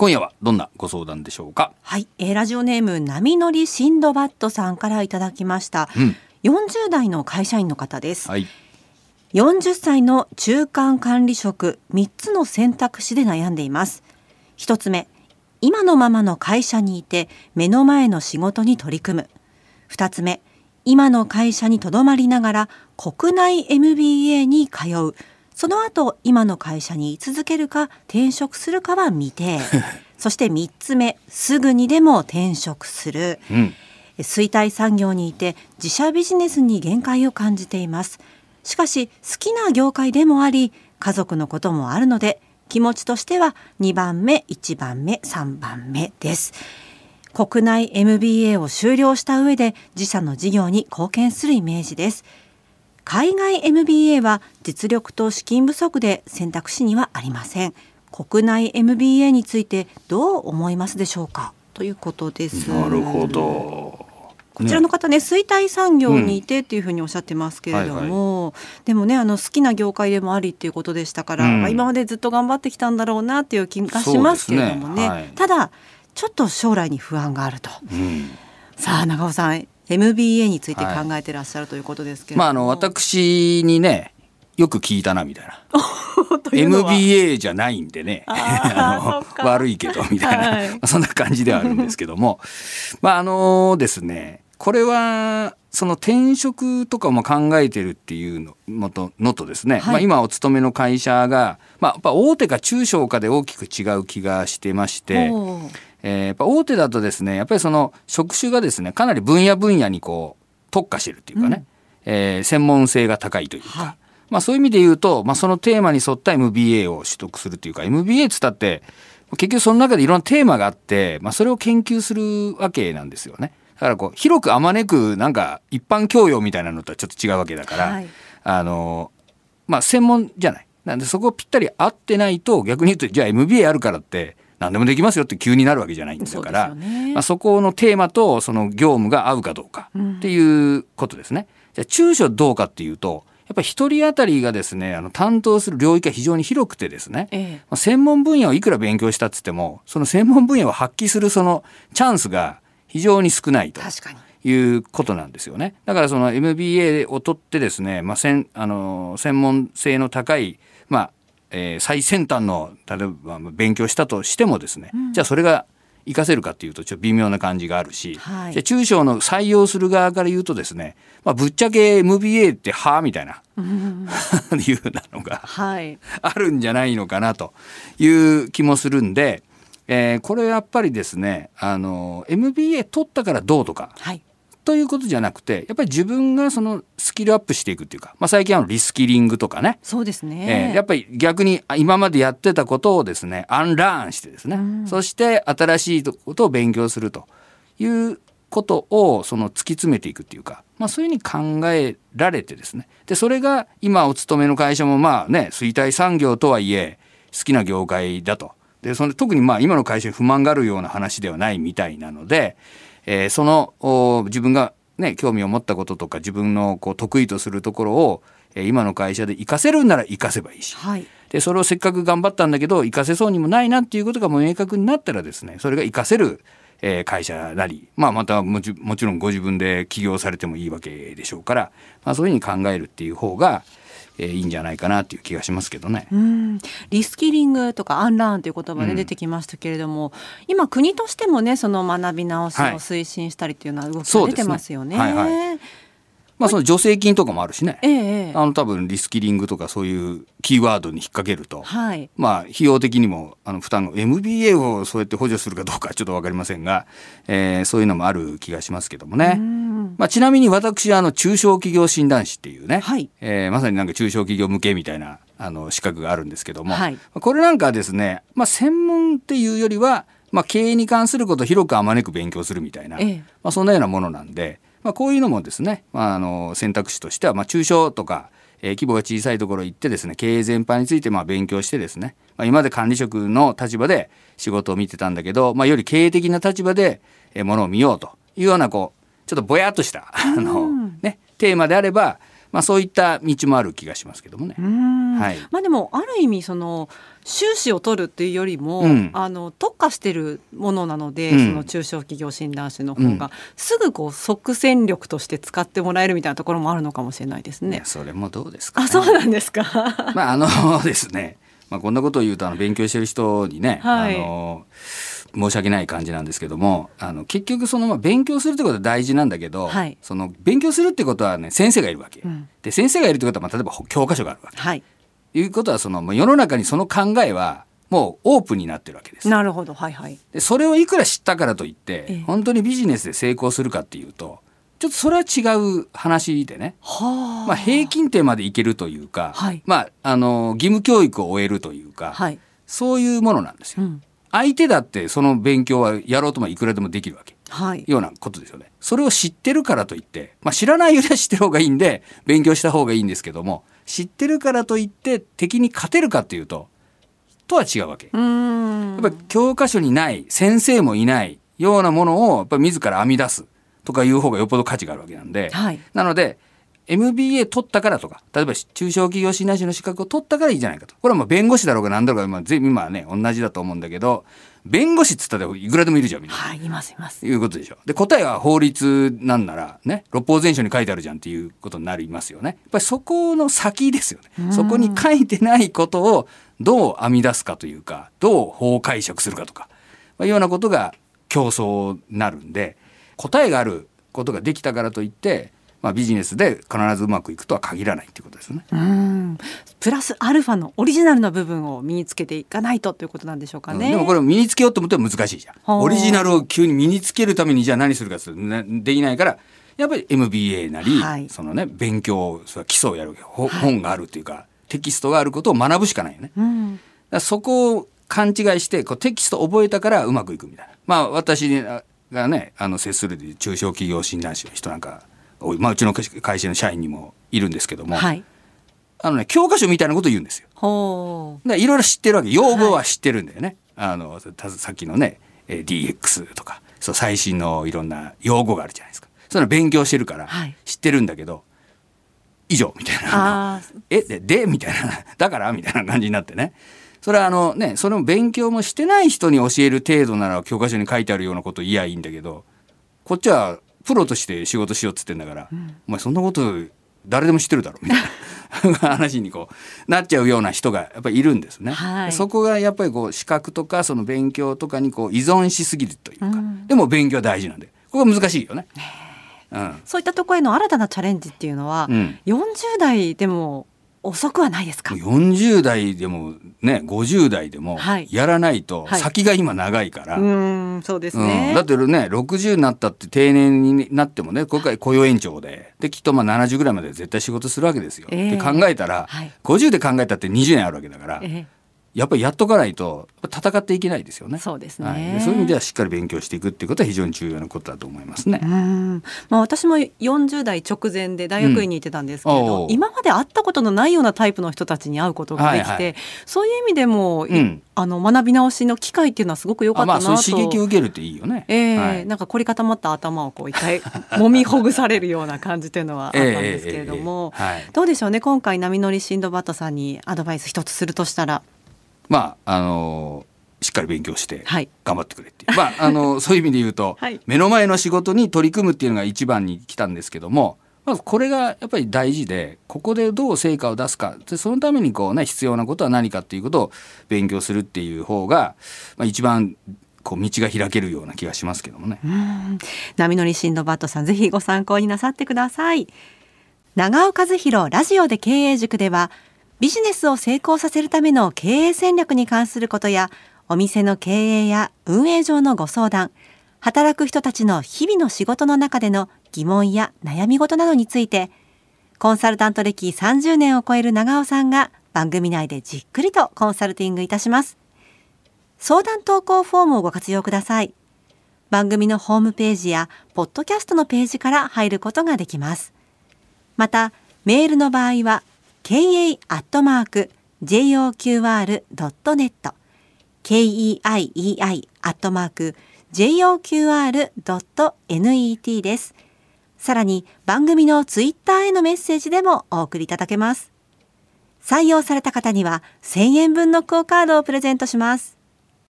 今夜はどんなご相談でしょうか？はい、えー、ラジオネーム波乗りシンドバッドさんからいただきました、うん。40代の会社員の方です、はい。40歳の中間管理職3つの選択肢で悩んでいます。1つ目今のままの会社にいて目の前の仕事に取り組む。2つ目今の会社にとどまりながら国内 MBA に通うその後今の会社に居続けるか転職するかは未定。そして3つ目すぐにでも転職する。うん。衰退産業にいて自社ビジネスに限界を感じています。しかし好きな業界でもあり家族のこともあるので気持ちとしては2番目1番目3番目です。国内 MBA を修了した上で自社の事業に貢献するイメージです海外 MBA は実力と資金不足で選択肢にはありません。国内 MBA についてどう思いますでしょうか？ということです。なるほど。こちらの方ね衰退産業にいてっていうふうにおっしゃってますけれども、でもねあの好きな業界でもありっていうことでしたから、うん。まあ今までずっと頑張ってきたんだろうなっていう気がしますけれどもね。ね。はい。ただちょっと将来に不安があると。うん。さあ長尾さん MBA について考えてらっしゃるということですけれども、まああの私にねよく聞いたなみたいな。MBA じゃないんでね。あ の悪いけどみたいな、はい。まあそんな感じではあるんですけども。まああのですねこれはその転職とかも考えてるっていうののとのとですね、はい。まあ、今お勤めの会社が、まあ、大手か中小かで大きく違う気がしてまして。えーやっぱ大手だとですねやっぱりその職種がですねかなり分野分野にこう特化してるっていうかね、えー専門性が高いというか、はいまあ、そういう意味で言うと、まあ、そのテーマに沿った MBA を取得するというか MBA っつったって結局その中でいろんなテーマがあって、まあ、それを研究するわけなんですよね。だからこう広くあまねくなんか一般教養みたいなのとはちょっと違うわけだから、はいあのまあ専門じゃない。なんでそこぴったり合ってないと逆に言うとじゃあ MBA あるからって何でもできますよって急になるわけじゃないんですよねまあ、そこのテーマとその業務が合うかどうかっていうことですね。じゃあ中小どうかっていうとやっぱり一人当たりがですねあの担当する領域が非常に広くてですね、ええまあ専門分野をいくら勉強したっつってもその専門分野を発揮するそのチャンスが非常に少ないと。いうことなんですよね。だからその MBA を取ってですね、まあ、せんあの専門性の高い、まあえー最先端の例えばまあ勉強したとしてもですね、じゃあそれが活かせるかっていうとちょっと微妙な感じがあるし、はい。じゃあ中小の採用する側から言うとですね、まあ、ぶっちゃけ MBA ってはあみたいな、いうなのがはい。あるんじゃないのかなという気もするんで、えーこれやっぱりですねあの MBA 取ったからどうとかはいということじゃなくてやっぱり自分がそのスキルアップしていくっていうか、まあ、最近あのリスキリングとかね、そうですえね、ーやっぱり逆にあ今までやってたことをですねアンラーンしてですね、そして新しいことを勉強するということをその突き詰めていくっていうか、まあ、そういうふうに考えられてですね。でそれが今お勤めの会社もまあね衰退産業とはいえ好きな業界だと。でその特にまあ今の会社に不満があるような話ではないみたいなので、えーそのお自分がね興味を持ったこととか自分のこう得意とするところを、えー今の会社で活かせるんなら活かせばいいし。はい。でそれをせっかく頑張ったんだけど活かせそうにもないなっていうことがもう明確になったらですねそれが活かせる、えー会社なり、まあ、またもちもちろんご自分で起業されてもいいわけでしょうから、まあ、そういうふうに考えるっていう方が、えーいいんじゃないかなっていう気がしますけどね。うん。リスキリングとかアンラーンという言葉でうん。出てきましたけれども、今国としてもねその学び直しをはい。推進したりっていうような動きが出てますよね。はいはまあ、その助成金とかもあるしね、あの多分リスキリングとかそういうキーワードに引っ掛けると、はい。まあ費用的にもあの負担が MBA をそうやって補助するかどうかはちょっと分かりませんが、えーそういうのもある気がしますけどもね。うん。まあ、ちなみに私はあの中小企業診断士っていうね、はい。えーまさになんか中小企業向けみたいなあの資格があるんですけども、はい。これなんかはですね、まあ、専門っていうよりは、まあ、経営に関することを広くあまねく勉強するみたいな、ええ。まあ、そんなようなものなんで、まあ、こういうのもですね、まあ、あの選択肢としては、まあ、中小とか、えー規模が小さいところ行ってですね経営全般についてまあ勉強してですね、まあ、今まで管理職の立場で仕事を見てたんだけど、まあ、より経営的な立場でえーものを見ようというようなこうちょっとぼやっとしたあの、ね、テーマであれば、まあ、そういった道もある気がしますけどもね。うん。はい、まあでもある意味その収支を取るっていうよりも、うん。あの特化してるものなので、うん。その中小企業診断士の方が、すぐこう即戦力として使ってもらえるみたいなところもあるのかもしれないですね。ね。それもどうですか、ね、あそうなんですか？まああのですね、まあ、こんなことを言うとあの勉強してる人にね、はい。あの申し訳ない感じなんですけどもあの結局そのまあ勉強するってことは大事なんだけど、はい。その勉強するってことはね先生がいるわけ、うん。で先生がいるってことはまあ例えば教科書があるわけ。はい。いうことはその世の中にその考えはもうオープンになってるわけです。なるほどはいはい。でそれをいくら知ったからといって、ええ本当にビジネスで成功するかっていうとちょっとそれは違う話でね、はあ。まあ、平均点までいけるというか、はいまあ、あの義務教育を終えるというか、はい。そういうものなんですよ。うん。相手だってその勉強はやろうともいくらでもできるわけ。はい。ようなことですよね。それを知ってるからといって、まあ、知らないよりは知ってる方がいいんで勉強した方がいいんですけども知ってるからといって敵に勝てるかっていうととは違うわけ。やっぱり教科書にない先生もいないようなものをやっぱり自ら編み出すとかいう方がよっぽど価値があるわけなんで、はい。なので MBA 取ったからとか例えば中小企業診断士の資格を取ったからいいじゃないかとこれはまあ弁護士だろうが何だろうが、まあ、全今はね同じだと思うんだけど弁護士っつったらいくらでもいるじゃんみんな。はい。いますいます。いうことでしょ。で、答えは法律なんなら、ね、六法全書に書いてあるじゃんっていうことになりますよね。やっぱりそこの先ですよね。そこに書いてないことをどう編み出すかというか、どう法解釈するかとか、まあ、いうようなことが競争になるんで、答えがあることができたからといって、まあ、ビジネスで必ずうまくいくとは限らないっていうことですよね。うん。プラスアルファのオリジナルな部分を身につけていかないとということなんでしょうかね。でもこれを身につけようと思っても難しいじゃん。オリジナルを急に身につけるためにじゃあ何するかっていうとねできないからやっぱり MBA なり、はいそのね勉強それは基礎をやるわけほ本があるっていうかテキストがあることを学ぶしかないよね。うん。らそこを勘違いしてこうテキスト覚えたからうまくいくみたいな。まあ私がねあの接する中小企業診断士の人なんかまあうちの会社の社員にもいるんですけども、はい。あのね教科書みたいなことを言うんですよ。ほいろいろ知ってるわけ。用語は知ってるんだよね、あのたさっきのねえー DX とか。そう最新のいろんな用語があるじゃないですか。そういうの勉強してるからはい。知ってるんだけど、以上みたいな。えででみたいな。だから？みたいな感じになってね。それはあのねその勉強もしてない人に教える程度なら教科書に書いてあるようなこと言いやいいんだけどこっちはプロとして仕事しようっつってんだから、お前そんなこと誰でも知ってるだろみたいな。話にこうなっちゃうような人がやっぱりいるんですね。はい。そこがやっぱりこう資格とかその勉強とかにこう依存しすぎるというか、うん。でも勉強は大事なんでここが難しいよね。うんそういったところへの新たなチャレンジっていうのは、うん。40代でも遅くはないですか？40代でもね50代でもはい。やらないとはい。先が今長いから、うーん、そうですね。うん。だってね60になったって定年になってもね今回雇用延長でできっとまあ70ぐらいまで絶対仕事するわけですよ。ええ。で考えたら、はい。50で考えたって20年あるわけだから、えやっぱりやっとかないと戦っていけないですよね。そうですね。はい、でそういう意味ではしっかり勉強していくっていうことは非常に重要なことだと思いますね。え。うん、まあ私も40代直前で大学院に行ってたんですけれど、うん。今まで会ったことのないようなタイプの人たちに会うことができて、はいはい。そういう意味でも、いうん。あの学び直しの機会っていうのはすごく良かあったなと。まあ刺激を受けるっていいよね。ええはい。なんか凝り固まった頭をこう一回揉みほぐされるような感じというのはあったんですけれども、ええええええはい。どうでしょうね今回波乗りシンドバッドさんにアドバイス一つするとしたらまああのしっかり勉強してはい。頑張ってくれっていう、まああの そういう意味で言うと、はい。目の前の仕事に取り組むっていうのが一番に来たんですけどもまずこれがやっぱり大事でここでどう成果を出すかでそのためにこうね必要なことは何かっていうことを勉強するっていう方が、まあ、一番こう道が開けるような気がしますけどもね。うん。波乗りシンドバッドさんぜひご参考になさってください。長尾和弘ラジオで経営塾ではビジネスを成功させるための経営戦略に関することやお店の経営や運営上のご相談働く人たちの日々の仕事の中での疑問や悩み事などについてコンサルタント歴30年を超える長尾さんが番組内でじっくりとコンサルティングいたします。相談投稿フォームをご活用ください。番組のホームページやポッドキャストのページから入ることができます。またメールの場合は kei.joqr.net keii.joqr.net です。さらに番組のツイッターへのメッセージでもお送りいただけます。採用された方には1000円分のクオカードをプレゼントします。